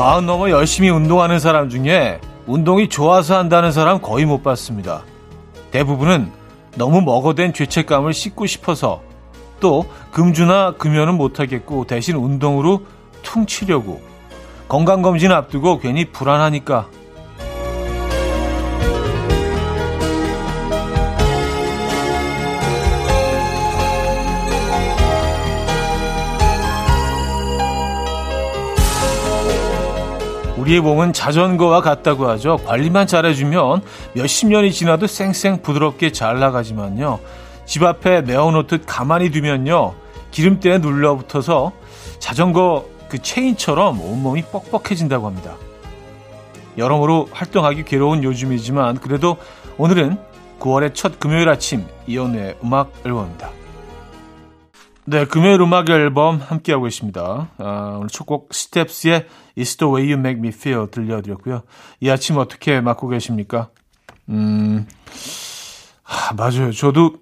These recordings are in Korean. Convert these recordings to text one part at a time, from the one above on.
마흔 넘어 열심히 운동하는 사람 중에 운동이 좋아서 한다는 사람 거의 못 봤습니다. 대부분은 너무 먹어댄 죄책감을 씻고 싶어서 또 금주나 금연은 못하겠고 대신 운동으로 퉁치려고 건강검진 앞두고 괜히 불안하니까 우리의 몸은 자전거와 같다고 하죠. 관리만 잘해주면 몇십 년이 지나도 쌩쌩 부드럽게 잘 나가지만요. 집 앞에 메어놓듯 가만히 두면요. 기름때에 눌러붙어서 자전거 그 체인처럼 온몸이 뻑뻑해진다고 합니다. 여러모로 활동하기 괴로운 요즘이지만 그래도 오늘은 9월의 첫 금요일 아침 이연우의 음악 앨범입니다. 네, 금요일 음악 앨범 함께하고 있습니다. 아, 오늘 첫 곡 스텝스의 It's the way you make me feel 들려드렸고요. 이 아침 어떻게 맞고 계십니까? 음, 아, 맞아요. 저도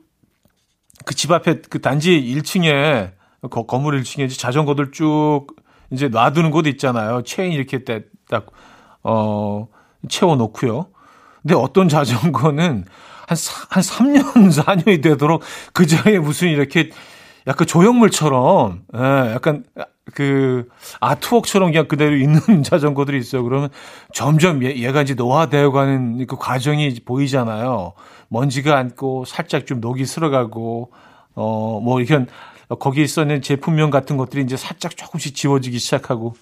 그 집 앞에 그 단지 1층에 거, 건물 1층에 자전거들 쭉 이제 놔두는 곳 있잖아요. 체인 이렇게 딱, 어, 채워놓고요. 근데 어떤 자전거는 한, 한 3년, 4년이 되도록 그 자리에 무슨 이렇게 약간 조형물처럼, 예, 약간 그 아트웍처럼 그냥 그대로 있는 자전거들이 있어요. 그러면 점점 얘, 얘가 이제 노화되어 가는 그 과정이 보이잖아요. 먼지가 앉고 살짝 좀 녹이 슬어가고, 어, 뭐 이런 거기에 있었는 제품명 같은 것들이 이제 살짝 조금씩 지워지기 시작하고.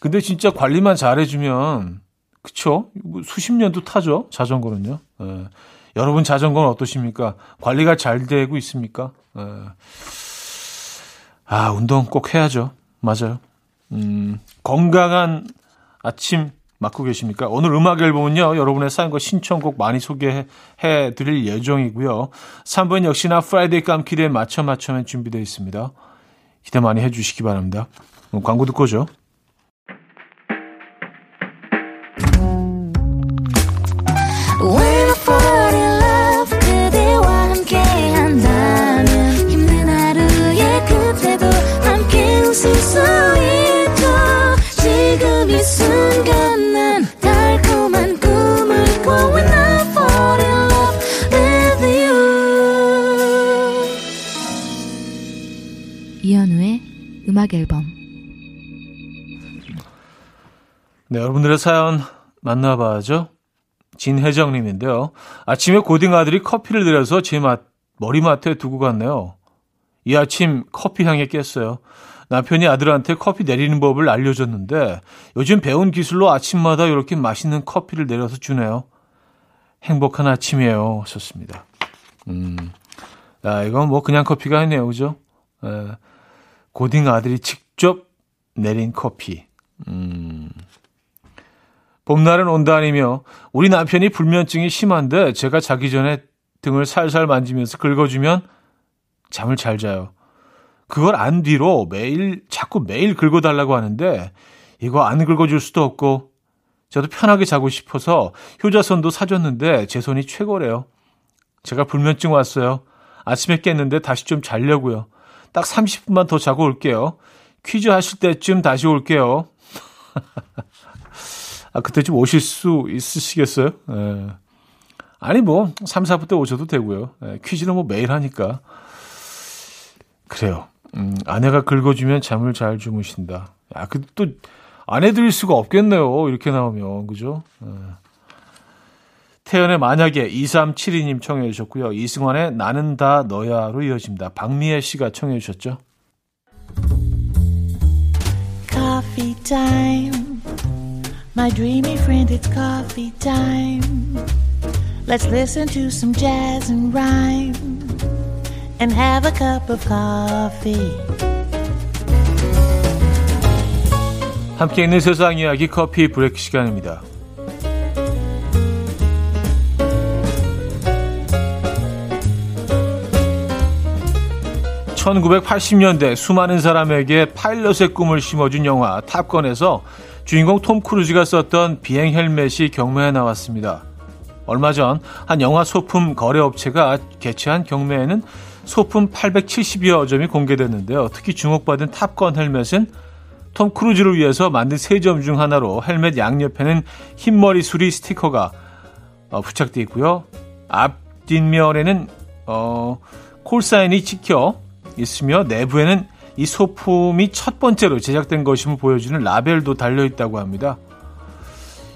근데 진짜 관리만 잘해주면, 그쵸? 뭐 수십 년도 타죠, 자전거는요. 예. 여러분 자전거는 어떠십니까? 관리가 잘 되고 있습니까? 에. 아, 운동 꼭 해야죠. 맞아요. 음, 건강한 아침 맞고 계십니까? 오늘 음악 앨범은요, 여러분의 사연과 신청곡 많이 소개해 드릴 예정이고요. 3부 역시나 Friday 깜퀴day macho macho man 준비되어 있습니다. 기대 많이 해주시기 바랍니다. 광고 듣고 오죠. 음악 앨범 네, 여러분들의 사연 만나봐야죠. 진혜정님인데요. 아침에 고딩 아들이 커피를 내려서 제 맛, 머리맡에 두고 갔네요. 이 아침 커피 향에 깼어요. 남편이 아들한테 커피 내리는 법을 알려줬는데 요즘 배운 기술로 아침마다 이렇게 맛있는 커피를 내려서 주네요. 행복한 아침이에요. 하셨습니다. 음, 아, 이건 뭐 그냥 커피가 아니네요. 그죠? 에, 고딩 아들이 직접 내린 커피. 음. 봄날은 온다니며 우리 남편이 불면증이 심한데 제가 자기 전에 등을 살살 만지면서 긁어주면 잠을 잘 자요. 그걸 안 뒤로 매일 자꾸 매일 긁어달라고 하는데 이거 안 긁어줄 수도 없고 저도 편하게 자고 싶어서 효자손도 사줬는데 제 손이 최고래요. 제가 불면증 왔어요. 아침에 깼는데 다시 좀 자려고요. 딱 30분만 더 자고 올게요. 퀴즈 하실 때쯤 다시 올게요. 아, 그때쯤 오실 수 있으시겠어요? 예. 아니, 뭐, 3, 4분 때 오셔도 되고요. 예, 퀴즈는 뭐 매일 하니까. 그래요. 음, 아내가 긁어주면 잠을 잘 주무신다. 아, 그, 또, 안 해드릴 수가 없겠네요. 이렇게 나오면. 그죠? 예. 태연의 만약에 2372님 청해 주셨고요. 이승환의 나는 다 너야로 이어집니다. 박미애 씨가 청해 주셨죠. Coffee time. My dreamy friend, it's coffee time. Let's listen to some jazz and rhyme and have a cup of coffee. 함께 있는 세상 이야기 coffee break 시간입니다. 1980년대 수많은 사람에게 파일럿의 꿈을 심어준 영화 탑건에서 주인공 톰 크루즈가 썼던 비행 헬멧이 경매에 나왔습니다. 얼마 전 한 영화 소품 거래업체가 개최한 경매에는 소품 870여 점이 공개됐는데요. 특히 주목받은 탑건 헬멧은 톰 크루즈를 위해서 만든 세 점 중 하나로 헬멧 양옆에는 흰머리 수리 스티커가 어, 부착되어 있고요. 앞 뒷면에는 어, call sign이 찍혀 있으며 내부에는 이 소품이 첫 번째로 제작된 것임을 보여주는 라벨도 달려 있다고 합니다.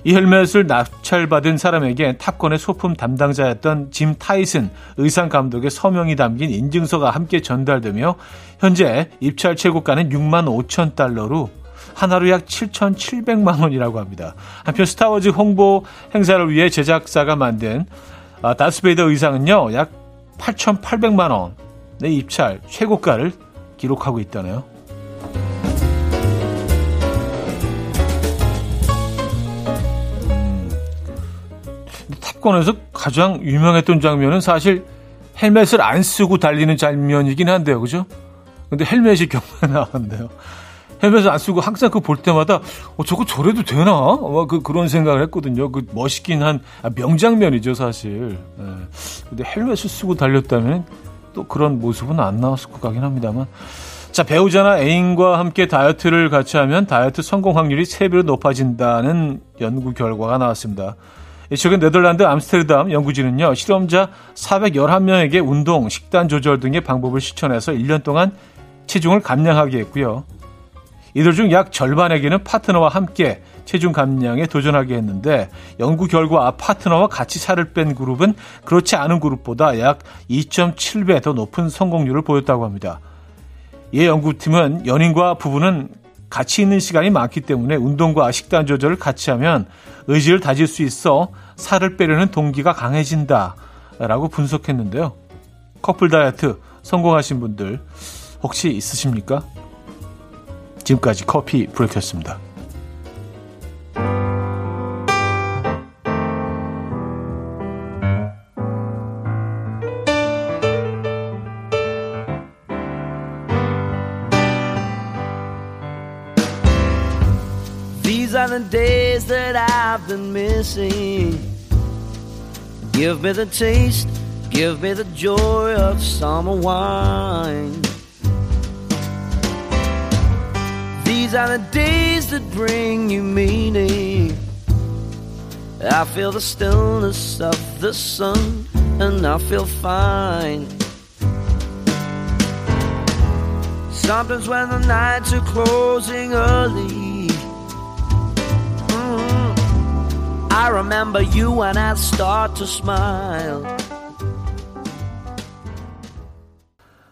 이 헬멧을 낙찰받은 사람에게 탑건의 소품 담당자였던 짐 타이슨 의상 감독의 서명이 담긴 인증서가 함께 전달되며 현재 입찰 최고가는 6만 5천 달러로 하나로 약 7,700만 원이라고 합니다. 한편 스타워즈 홍보 행사를 위해 제작사가 만든 아, 다스베이더 의상은요 약 8,800만 원 의 입찰 최고가를 기록하고 있다네요. 탑건에서 가장 유명했던 장면은 사실 헬멧을 안 쓰고 달리는 장면이긴 한데요. 그죠? 근데 헬멧이 경매에 나왔는데요. 헬멧을 안 쓰고 항상 그 볼 때마다 어, 저거 저래도 되나? 어, 그, 그런 생각을 했거든요. 그 멋있긴 한 아, 명장면이죠, 사실. 네. 근데 헬멧을 쓰고 달렸다면 또 그런 모습은 안 나왔을 것 같긴 합니다만. 자, 배우자나 애인과 함께 다이어트를 같이 하면 다이어트 성공 확률이 3배로 높아진다는 연구 결과가 나왔습니다. 최근 네덜란드 암스테르담 연구진은요, 실험자 411명에게 운동, 식단 조절 등의 방법을 실천해서 1년 동안 체중을 감량하게 했고요. 이들 중 약 절반에게는 파트너와 함께 체중 감량에 도전하게 했는데 연구 결과 파트너와 같이 살을 뺀 그룹은 그렇지 않은 그룹보다 약 2.7배 더 높은 성공률을 보였다고 합니다. 이 연구팀은 연인과 부부는 같이 있는 시간이 많기 때문에 운동과 식단 조절을 같이 하면 의지를 다질 수 있어 살을 빼려는 동기가 강해진다. 라고 분석했는데요. 커플 다이어트 성공하신 분들 혹시 있으십니까? 지금까지 커피 브레이크였습니다. These are the days that I've been missing. Give me the taste, give me the joy of summer wine. These are the days that bring you meaning. I feel the stillness of the sun and I feel fine. Sometimes when the nights are closing early, mm, I remember you and I start to smile.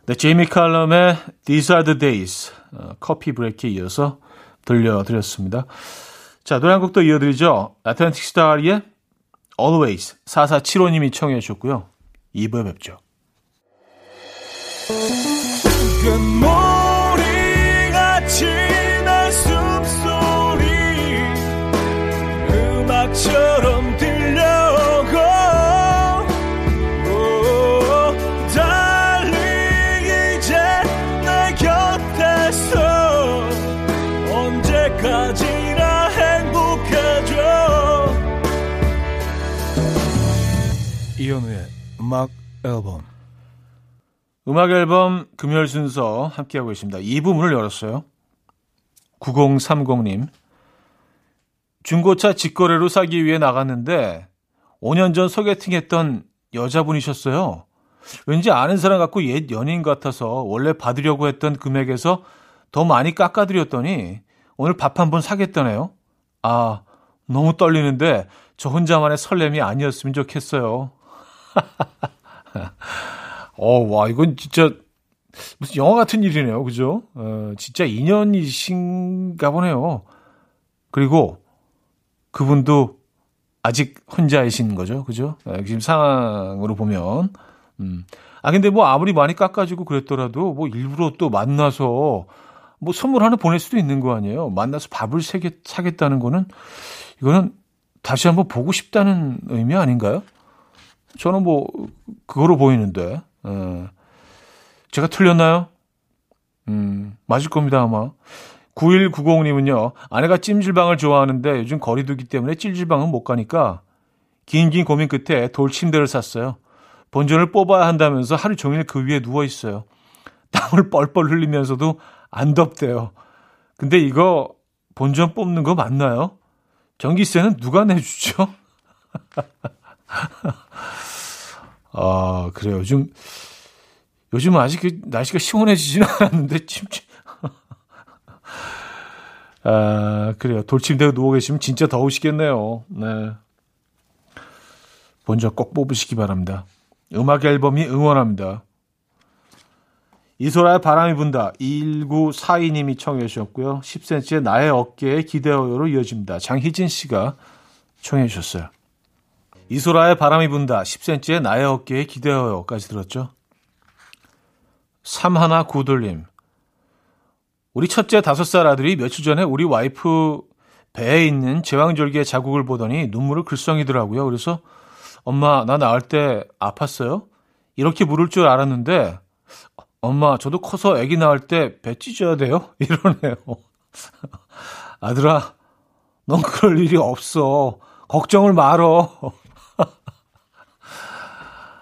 네, 제이미 칼럼의 These Are The Days 어, 커피 브레이크에 이어서 들려드렸습니다. 자, 노래 한 곡도 이어드리죠. 아틀란틱 스타리의 Always 4475님이 청해 주셨고요. 2부에 뵙죠. 금모리같이 날 숨소리 음악처럼 음악 앨범 음악 앨범 금요일 순서 함께하고 있습니다. 2부 문을 열었어요. 9030님 중고차 직거래로 사기 위해 나갔는데 5년 전 소개팅했던 여자분이셨어요. 왠지 아는 사람 같고 옛 연인 같아서 원래 받으려고 했던 금액에서 더 많이 깎아드렸더니 오늘 밥 한 번 사겠다네요. 아, 너무 떨리는데 저 혼자만의 설렘이 아니었으면 좋겠어요. 어, 와, 이건 진짜 무슨 영화 같은 일이네요. 그죠? 어, 진짜 인연이신가 보네요. 그리고 그분도 아직 혼자이신 거죠. 그죠? 네, 지금 상황으로 보면. 음. 아, 근데 뭐 아무리 많이 깎아주고 그랬더라도 뭐 일부러 또 만나서 뭐 선물 하나 보낼 수도 있는 거 아니에요. 만나서 밥을 사겠, 사겠다는 거는 이거는 다시 한번 보고 싶다는 의미 아닌가요? 저는 뭐 그거로 보이는데 에. 제가 틀렸나요? 음, 맞을 겁니다 아마. 9190님은요. 아내가 찜질방을 좋아하는데 요즘 거리두기 때문에 찜질방은 못 가니까 긴긴 고민 끝에 돌 침대를 샀어요. 본전을 뽑아야 한다면서 하루 종일 그 위에 누워 있어요. 땀을 뻘뻘 흘리면서도 안 덥대요. 근데 이거 본전 뽑는 거 맞나요? 전기세는 누가 내주죠? 아, 그래요. 요즘, 요즘 아직 그 날씨가 시원해지지는 않았는데, 찜찜. 아, 그래요. 돌침대에 누워 계시면 진짜 더우시겠네요. 네. 먼저 꼭 뽑으시기 바랍니다. 음악 앨범이 응원합니다. 이소라의 바람이 분다. 1942님이 청해 주셨고요. 10cm의 나의 어깨에 기대어요로 이어집니다. 장희진 씨가 청해 주셨어요. 이소라의 바람이 분다. 10cm의 나의 어깨에 기대어요까지 들었죠. 3하나 구돌님. 우리 첫째 다섯 살 아들이 며칠 전에 우리 와이프 배에 있는 제왕절개의 자국을 보더니 눈물을 글썽이더라고요. 그래서 엄마 나 나을 때 아팠어요? 이렇게 물을 줄 알았는데 엄마 저도 커서 아기 낳을 때 배 찢어야 돼요? 이러네요. 아들아 넌 그럴 일이 없어. 걱정을 말어.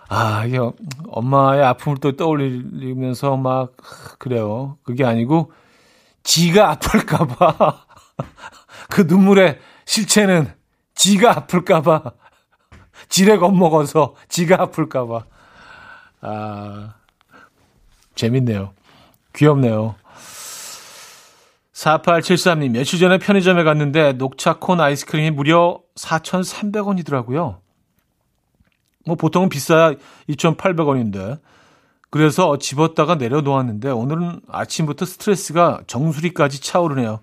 아, 이게 엄마의 아픔을 또 떠올리면서 막 그래요. 그게 아니고 지가 아플까봐 그 눈물의 실체는 지가 아플까봐 지레 겁먹어서 지가 아플까봐 아 재밌네요. 귀엽네요. 4873님, 며칠 전에 편의점에 갔는데 녹차 콘 아이스크림이 무려 4,300원이더라고요. 뭐 보통은 비싸야 2,800원인데. 그래서 집었다가 내려놓았는데 오늘은 아침부터 스트레스가 정수리까지 차오르네요.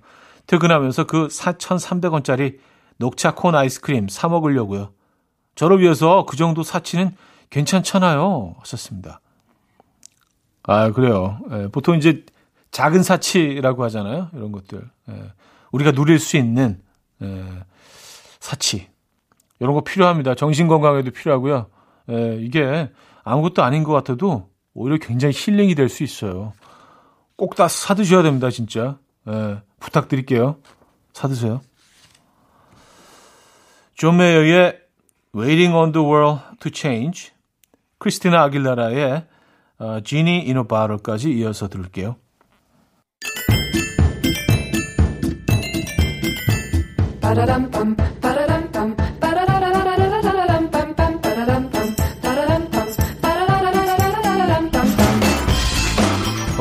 퇴근하면서 그 4,300원짜리 녹차 콘 아이스크림 사 먹으려고요. 저를 위해서 그 정도 사치는 괜찮잖아요. 하셨습니다. 아, 그래요. 예, 보통 이제 작은 사치라고 하잖아요. 이런 것들. 예, 우리가 누릴 수 있는 예, 사치. 이런 거 필요합니다. 정신 건강에도 필요하고요. 예, 이게 아무것도 아닌 것 같아도 오히려 굉장히 힐링이 될 수 있어요. 꼭 다 사드셔야 됩니다, 진짜. 예, 부탁드릴게요. 사드세요. 존 메이어의 Waiting on the World to Change, 크리스티나 아길레라의 Genie in a Bottle까지 이어서 들을게요.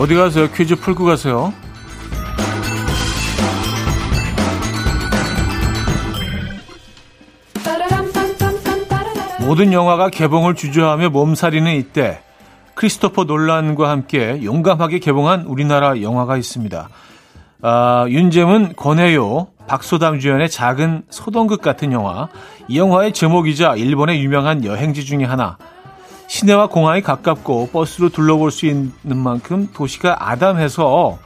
어디 가세요? 퀴즈 풀고 가세요. 모든 영화가 개봉을 주저하며 몸살이는 이때 크리스토퍼 논란과 함께 용감하게 개봉한 우리나라 영화가 있습니다. 아, 윤재문, 권혜요, 박소담 주연의 작은 소동극 같은 영화. 이 영화의 제목이자 일본의 유명한 여행지 중의 하나. 시내와 공항이 가깝고 버스로 둘러볼 수 있는 만큼 도시가 아담해서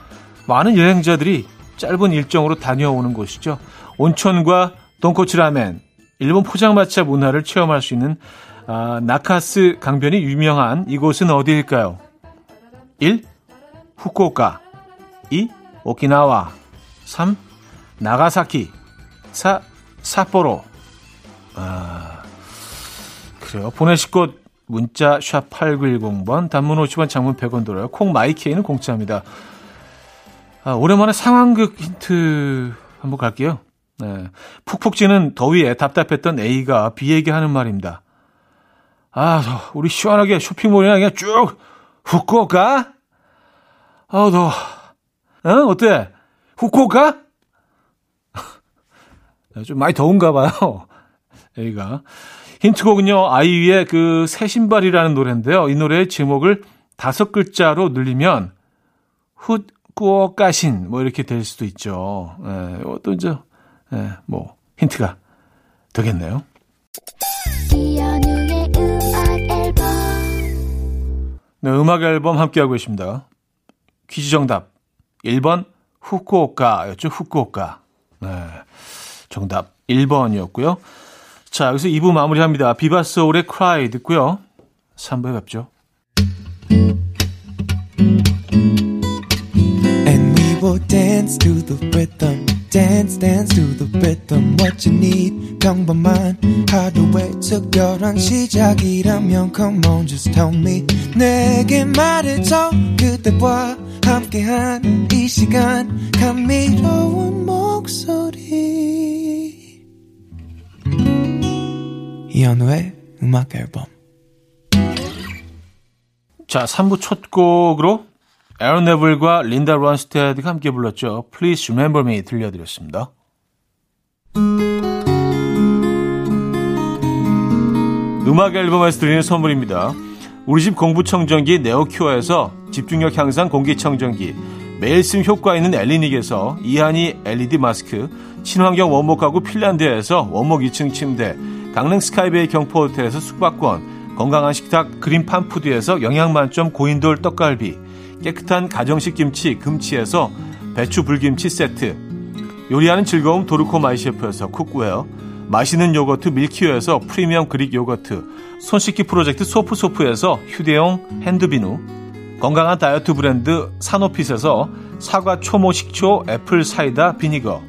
많은 여행자들이 짧은 일정으로 다녀오는 곳이죠. 온천과 돈코츠 라멘, 일본 포장마차 문화를 체험할 수 있는 아, 나카스 강변이 유명한 이곳은 어디일까요? 1. 후쿠오카 2. 오키나와 3. 나가사키 4. 사포로 아, 그래요. 보내실 곳 문자 샵 8910번, 단문 50원, 장문 100원 들어요. 콩 마이케이는 공짜입니다. 아, 오랜만에 상황극 힌트 한번 갈게요. 네. 푹푹 찌는 더위에 답답했던 A가 B에게 하는 말입니다. 아, 우리 시원하게 쇼핑몰이나 그냥 쭉 후쿠오카? 아, 더. 어? 어때? 후쿠오카? 좀 많이 더운가 봐요. A가. 힌트곡은요, 아이유의 그 새 신발이라는 노래인데요. 이 노래의 제목을 다섯 글자로 늘리면, 훗꾸어까신, 뭐 이렇게 될 수도 있죠. 예, 또 이제, 예, 뭐, 힌트가 되겠네요. 네, 음악 앨범 함께하고 계십니다. 퀴즈 정답. 1번, 후쿠오카였죠, 후쿠오카. 네. 정답 1번이었고요. 자, 여기서 2부 마무리합니다. 비바소울의 Cry 듣고요. 3부에 뵙죠. Dance to the rhythm. dance dance to the rhythm what you need 평범한 하루의 특별한 시작이라면 come on just tell me 내게 말해줘 그대와 함께한 이 시간 감미로운 이현우의 음악 앨범 자, 3부 첫 곡으로 에런 네블과 린다 런스테드가 함께 불렀죠. Please Remember Me 들려드렸습니다. 음악 앨범에서 드리는 선물입니다. 우리 집 공부청정기 네오큐어에서 집중력 향상 공기청정기 매일 쓴 효과 있는 엘리닉에서 이하늬 LED 마스크 친환경 원목 가구 핀란드에서 원목 2층 침대 강릉 스카이베이 경포 호텔에서 숙박권 건강한 식탁 그린 팜 푸드에서 영양만점 고인돌 떡갈비 깨끗한 가정식 김치 금치에서 배추 불김치 세트. 요리하는 즐거움 도르코 마이셰프에서 cookware 맛있는 요거트 밀키오에서 프리미엄 Greek 요거트 손 씻기 프로젝트 소프소프에서 휴대용 핸드비누 건강한 다이어트 브랜드 사노핏에서 사과 초모 식초 apple cider vinegar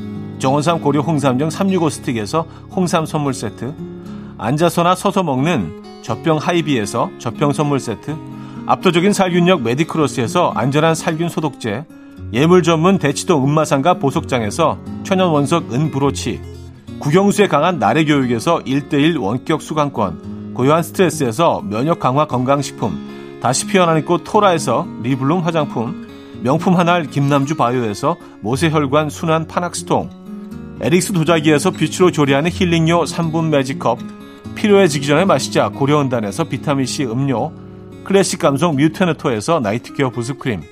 정원삼 고려 홍삼정 365 스틱에서 홍삼 선물 세트 앉아서나 서서 먹는 젖병 하이비에서 젖병 선물 세트 압도적인 살균력 메디크로스에서 안전한 살균 소독제 예물 전문 대치동 은마상가 보석장에서 천연 원석 은 브로치 국영수에 강한 나래 교육에서 1대1 원격 수강권, 고요한 스트레스에서 면역 강화 건강식품, 다시 피어나는 꽃 토라에서 리블룸 화장품, 명품 한알 김남주 바이오에서 모세혈관 순환 파낙스통, 에릭스 도자기에서 빛으로 조리하는 힐링요 3분 매직컵, 필요해지기 전에 마시자 고려원단에서 비타민C 음료, 클래식 감성 뮤테너토에서 night care 보습크림,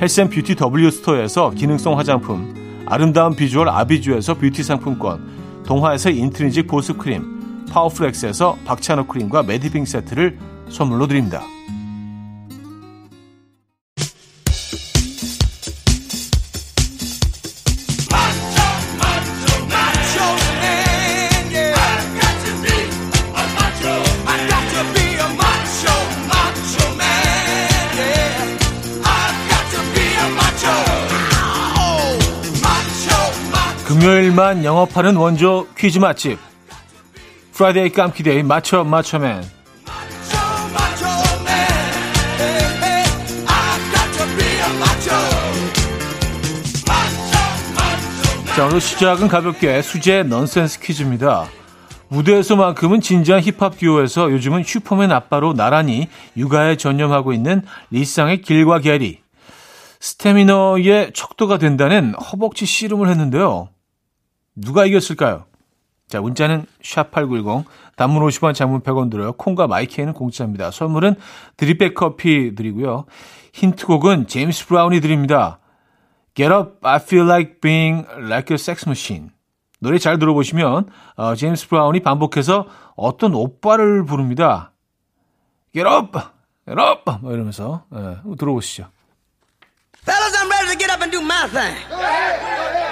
health and beauty W스토어에서 기능성 화장품, 아름다운 비주얼 아비주에서 뷰티 상품권, 동화에서 인트리직 보습크림, 파워플렉스에서 박찬호 크림과 매디빙 세트를 선물로 드립니다. 금요일만 영업하는 원조 퀴즈 맛집. Friday 깜퀴day macho macho man. 자 오늘 시작은 가볍게 수제 넌센스 퀴즈입니다. 무대에서만큼은 진지한 힙합 듀오에서 요즘은 슈퍼맨 아빠로 나란히 육아에 전념하고 있는 리쌍의 길과 게리. 스태미너의 척도가 된다는 허벅지 씨름을 했는데요 누가 이겼을까요? 자, 문자는 샵8910, 단문 50원, 장문 100원 들어요. 콩과 마이케이는 공짜입니다. 선물은 drip bag 커피 드리고요. 힌트곡은 제임스 브라운이 드립니다. Get up, I feel like being like a sex machine. 노래 잘 들어보시면 어, 제임스 브라운이 반복해서 어떤 오빠를 부릅니다. Get up, get up, 뭐 이러면서 예, 들어보시죠. Fellas, I'm ready to get up and do my thing.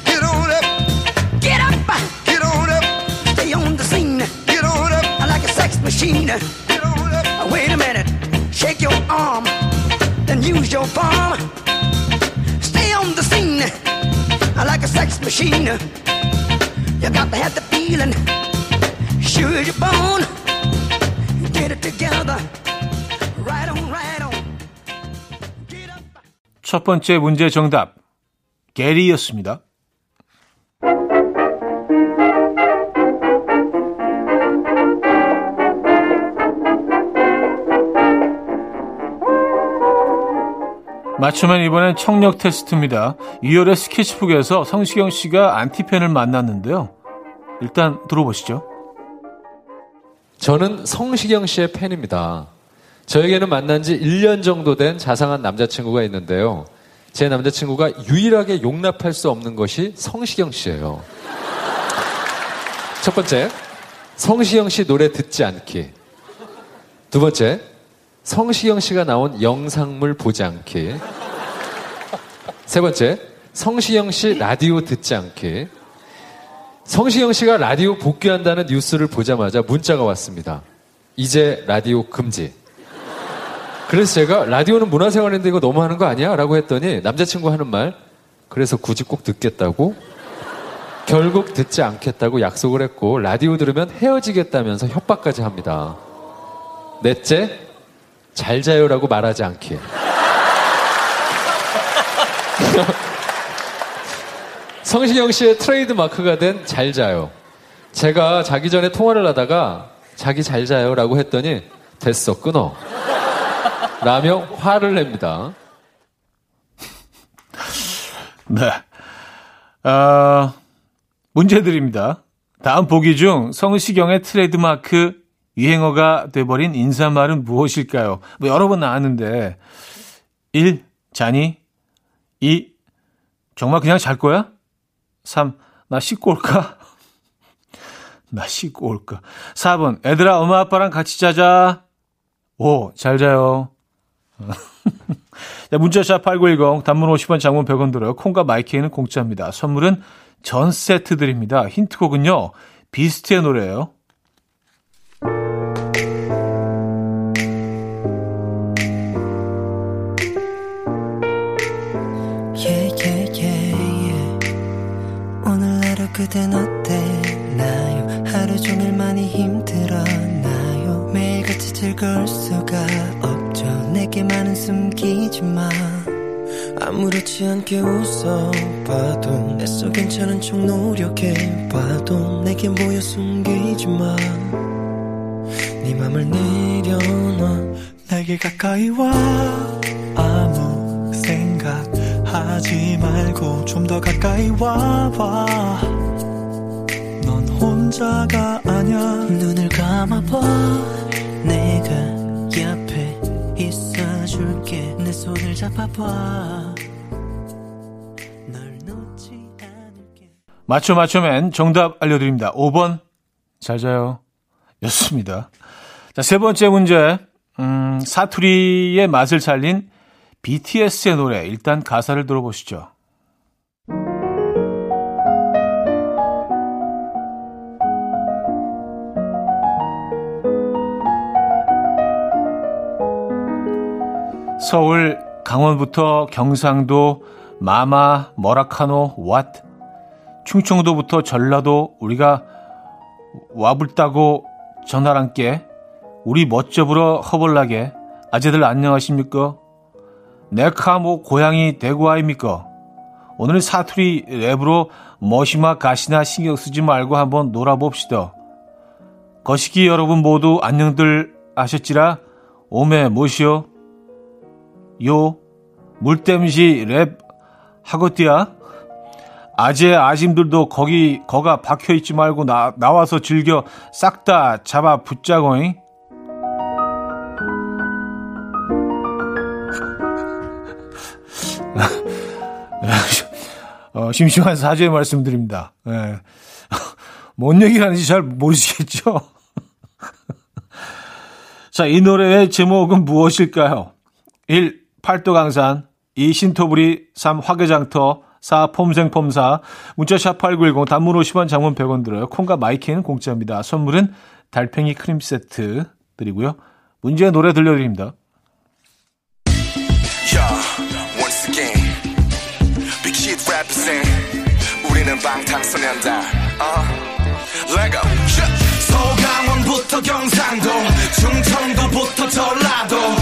Machine. Wait a minute. Shake your arm. Then use your palm. Stay on the scene. Like a sex machine. You got to have the feeling. Sure your bone. Get it together. Right on, right on. 첫 번째 문제 정답. 게리였습니다. 맞추면 이번엔 청력 테스트입니다. 2월의 스케치북에서 성시경 씨가 안티팬을 만났는데요. 일단 들어보시죠. 저는 성시경 씨의 팬입니다. 저에게는 만난 지 1년 정도 된 자상한 남자친구가 있는데요. 제 남자친구가 유일하게 용납할 수 없는 것이 성시경 씨예요. 첫 번째, 성시경 씨 노래 듣지 않기. 두 번째, 성시경 씨가 나온 영상물 보지 않기. 세 번째, 성시경 씨 라디오 듣지 않기. 성시경 씨가 라디오 복귀한다는 뉴스를 보자마자 문자가 왔습니다. 이제 라디오 금지. 그래서 제가 라디오는 문화생활인데 이거 너무 하는 거 아니야? 라고 했더니 남자친구 하는 말, 그래서 굳이 꼭 듣겠다고? 결국 듣지 않겠다고 약속을 했고, 라디오 들으면 헤어지겠다면서 협박까지 합니다. 넷째, 잘 자요라고 말하지 않기. 성시경 씨의 트레이드 마크가 된 잘 자요. 제가 자기 전에 통화를 하다가 자기 잘 자요라고 했더니 됐어 끊어. 라며 화를 냅니다. 네. 어, 문제 드립니다. 다음 보기 중 성시경의 트레이드 마크 유행어가 돼버린 인사말은 무엇일까요? 뭐 여러 번 나왔는데 1. 자니 2. 정말 그냥 잘 거야? 3. 나 씻고 올까? 나 씻고 올까? 4번 애들아 엄마 아빠랑 같이 자자 5. 잘 자요 자, 문자샵 8910 단문 50원 장문 100원 들어요. 콩과 마이케이는 공짜입니다. 선물은 전 세트 드립니다. 힌트곡은요. 비스트의 노래예요. 그댄 어때나요? 하루 종일 많이 힘들었나요? 매일같이 즐거울 수가 없죠. 내게만은 숨기지 마. 아무렇지 않게 웃어봐도 애써 괜찮은 척 노력해봐도 내게 보여 숨기지 마 네 맘을 내려놔. 내게 가까이 와. 아무 생각 하지 말고 좀 더 가까이 와봐 혼자가 아냐 눈을 감아봐. 내가 옆에 있어줄게. 내 손을 잡아봐. 널 놓지 않을게. 맞춰 맞춰맨 정답 알려드립니다. 5번. 잘 자요. 였습니다. 자, 세 번째 문제. 음, 사투리의 맛을 살린 BTS의 노래. 일단 가사를 들어보시죠 서울, 강원부터 경상도, 마마, 머라카노, 왓, 충청도부터 전라도 우리가 와불다고 전화랑께 우리 멋져불어 허벌나게 아재들 안녕하십니까? 내카 뭐 고향이 대구 아입니까? 오늘 사투리 랩으로 머시마 가시나 신경 쓰지 말고 한번 놀아봅시다. 거시기 여러분 모두 안녕들 하셨지라 오메 뭐시오? 요 물땜시 랩 하고띠야 아재 아짐들도 거기 거가 박혀 있지 말고 나 나와서 즐겨 싹 다 잡아 붙자고잉. 어, 심심한 사죄의 말씀드립니다. 예. 뭔 얘기를 하는지 잘 모르시겠죠? 자, 이 노래의 제목은 무엇일까요? 1. 팔도강산, 2. 신토불이, 3. 화개장터, 4. 폼생폼사, 문자샵 8910, 단문 50원, 장문 100원 들어요. 콩과 my K는 공짜입니다. 선물은 달팽이 크림 세트 드리고요. 문제의 노래 들려드립니다. 우리는 방탄소년단 uh, Let go 서울 강원부터 경상도 충청도부터 전라도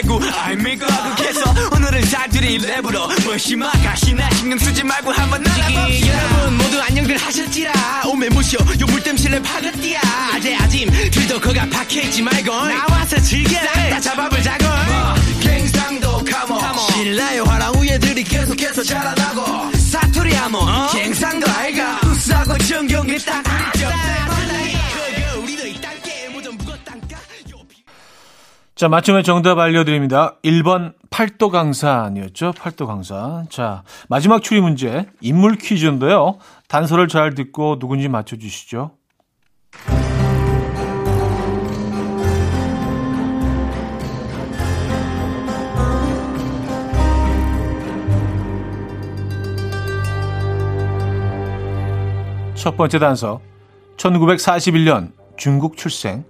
대구 알미고 하국해서 오늘은 살들이 랩으로 무심한 가시나 신경 쓰지 말고 한번 날아봅시다. 여러분 모두 안녕들 하셨지라. 오메 무쇼 요 물 땜실내 파그띠야. 아재 아짐 들도 거가 박혀있지 말고. 나와서 즐겨. 싹다 잡아보자고. 갱상도 카모. 신라의 화랑 우예들이 계속해서 자라나고. 사투리 하모 갱상도 알가. 우싸고 정경이 딱 자, 맞춤의 정답 알려드립니다. 1번 팔도 강산이었죠. 팔도 강산. 자, 마지막 추리 문제. 인물 퀴즈인데요. 단서를 잘 듣고 누군지 맞춰주시죠. 첫 번째 단서. 1941년 중국 출생.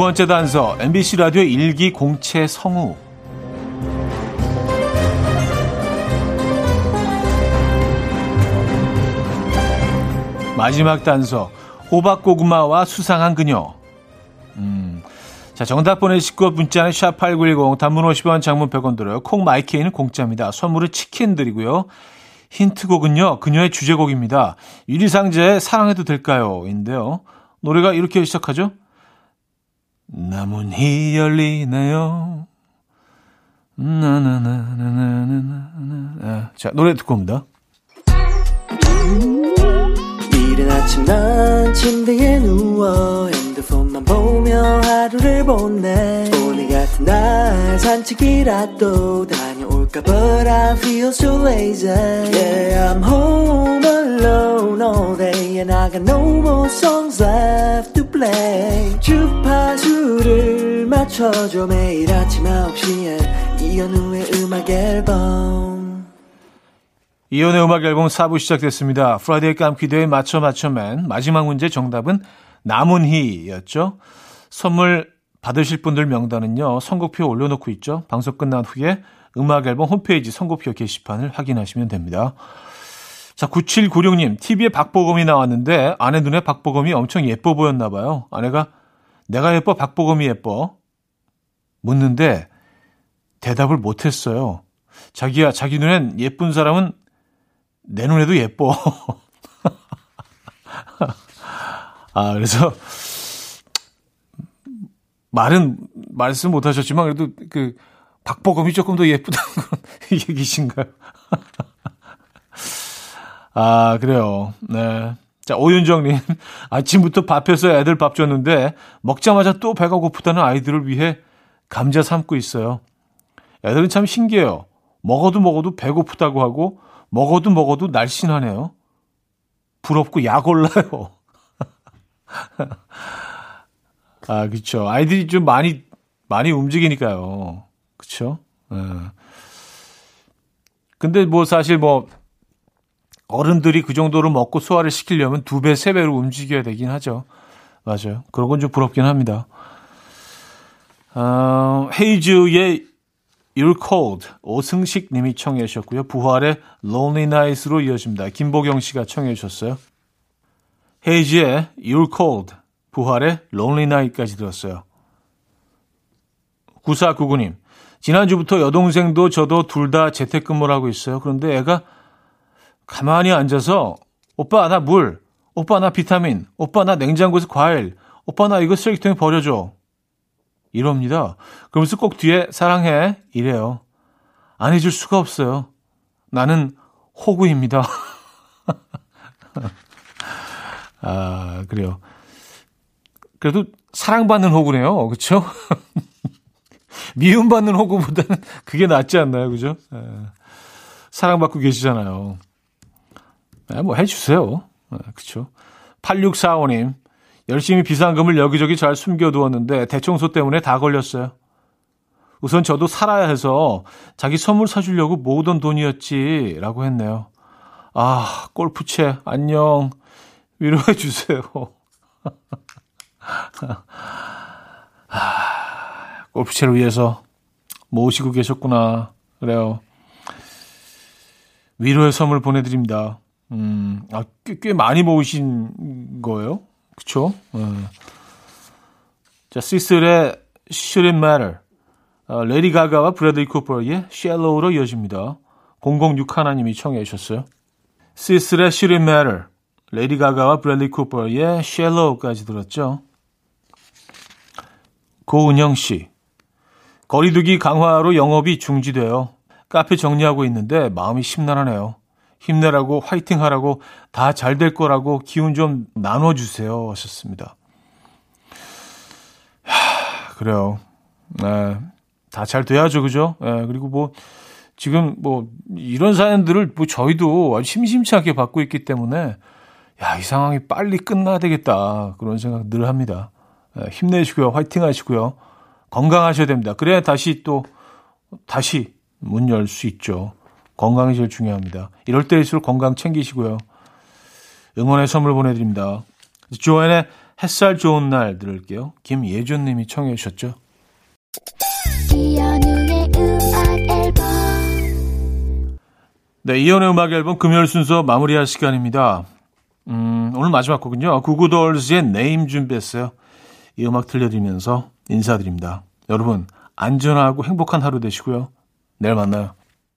번째 단서 MBC 라디오 일기 공채 성우. 마지막 단서 호박고구마와 수상한 그녀. 음. 자 정답 보내실 것 문자는 샵8910 단문 50원 장문 100원 들어요. 콩 마이케이는 공짜입니다. 선물은 치킨 드리고요. 힌트곡은요 그녀의 주제곡입니다. 유리상자의 사랑해도 될까요? 인데요. 노래가 이렇게 시작하죠 나문이 열리네요. 나나나나나나나. 자, 노래 듣고 옵니다. 이른 아침 난 침대에 누워 핸드폰만 보며 하루를 보내 오늘 같은 날 산책이라도 다 녀올까 But I feel so lazy Yeah I'm home alone all day And I got no more songs left to play 주파수를 맞춰줘 매일 아침 9시에 이현우의 음악 앨범 이현우의 음악 앨범 4부 시작됐습니다. Friday 깜키대의 맞춰 맞춰맨 마지막 문제 정답은 남은희였죠. 선물 받으실 분들 명단은요. 선곡표 올려놓고 있죠. 방송 끝난 후에 음악 앨범 홈페이지 선곡표 게시판을 확인하시면 됩니다. 자, 9796님, TV에 박보검이 나왔는데 아내 눈에 박보검이 엄청 예뻐 보였나 봐요. 아내가 내가 예뻐, 박보검이 예뻐. 묻는데 대답을 못 했어요. 자기야, 자기 눈엔 예쁜 사람은 내 눈에도 예뻐. 아, 그래서 말은 말씀 못 하셨지만 그래도 그 박보검이 조금 더 예쁘다는 건 얘기신가요? 아, 그래요. 네. 자, 오윤정님. 아침부터 밥해서 애들 밥 줬는데 먹자마자 또 배가 고프다는 아이들을 위해 감자 삶고 있어요. 애들은 참 신기해요. 먹어도 먹어도 배고프다고 하고 먹어도 먹어도 날씬하네요. 부럽고 약 올라요. 아, 그쵸. 아이들이 좀 많이, 많이 움직이니까요. 그쵸. 예. 근데 뭐 사실 뭐, 어른들이 그 정도로 먹고 소화를 시키려면 두 배, 세 배로 움직여야 되긴 하죠. 맞아요. 그런 건 좀 부럽긴 합니다. 어, 헤이즈의 You're Cold 오승식 님이 청해 주셨고요. 부활의 Lonely Night으로 이어집니다. 김보경 씨가 청해 주셨어요. 헤이즈의 You're Cold 부활의 Lonely Night까지 들었어요. 9499님 지난주부터 여동생도 저도 둘 다 재택근무를 하고 있어요. 그런데 애가 가만히 앉아서 오빠 나 물, 오빠 나 비타민, 오빠 나 냉장고에서 과일, 오빠 나 이거 쓰레기통에 버려줘. 이럽니다. 그러면서 꼭 뒤에 사랑해 이래요. 안 해줄 수가 없어요. 나는 호구입니다. 아 그래요. 그래도 사랑받는 호구네요. 그렇죠? 미움받는 호구보다는 그게 낫지 않나요? 그죠? 에, 사랑받고 계시잖아요. 에, 뭐 해주세요. 그렇죠? 8645님 열심히 비상금을 여기저기 잘 숨겨두었는데 대청소 때문에 다 걸렸어요. 우선 저도 살아야 해서 자기 선물 사주려고 모으던 돈이었지 라고 했네요. 아 골프채 안녕 위로해 주세요. 아, 골프채를 위해서 모으시고 계셨구나. 그래요. 위로의 선물 보내드립니다. 음, 아, 꽤, 꽤 많이 모으신 거예요? 그쵸? 네. 자, 시슬의 Shouldn't Matter. 어, 레이디 가가와 브래들리 쿠퍼의 Shallow로 이어집니다. 006 하나님이 청해 주셨어요. 시슬의 Shouldn't Matter. 레이디 가가와 브래들리 쿠퍼의 Shallow까지 들었죠. 고은영 씨. 거리두기 강화로 영업이 중지되어 카페 정리하고 있는데 마음이 심란하네요. 힘내라고 화이팅 하라고 다 잘 될 거라고 기운 좀 나눠주세요 하셨습니다. 하, 그래요. 네, 다 잘 돼야죠, 그죠? 네, 그리고 뭐 지금 뭐 이런 사연들을 뭐 저희도 아주 심심치 않게 받고 있기 때문에 야, 이 상황이 빨리 끝나야 되겠다. 그런 생각 늘 합니다. 네, 힘내시고요. 화이팅 하시고요. 건강하셔야 됩니다. 그래야 다시 또, 다시 문 열 수 있죠. 건강이 제일 중요합니다. 이럴 때일수록 건강 챙기시고요. 응원의 선물 보내드립니다. 조앤의 햇살 좋은 날 들을게요. 김예준 님이 청해 주셨죠. 네, 이연의 음악 앨범 금요일 순서 마무리할 시간입니다. 음, 오늘 마지막 곡은요. 구구돌즈의 네임 준비했어요. 이 음악 들려드리면서 인사드립니다. 여러분, 안전하고 행복한 하루 되시고요. 내일 만나요.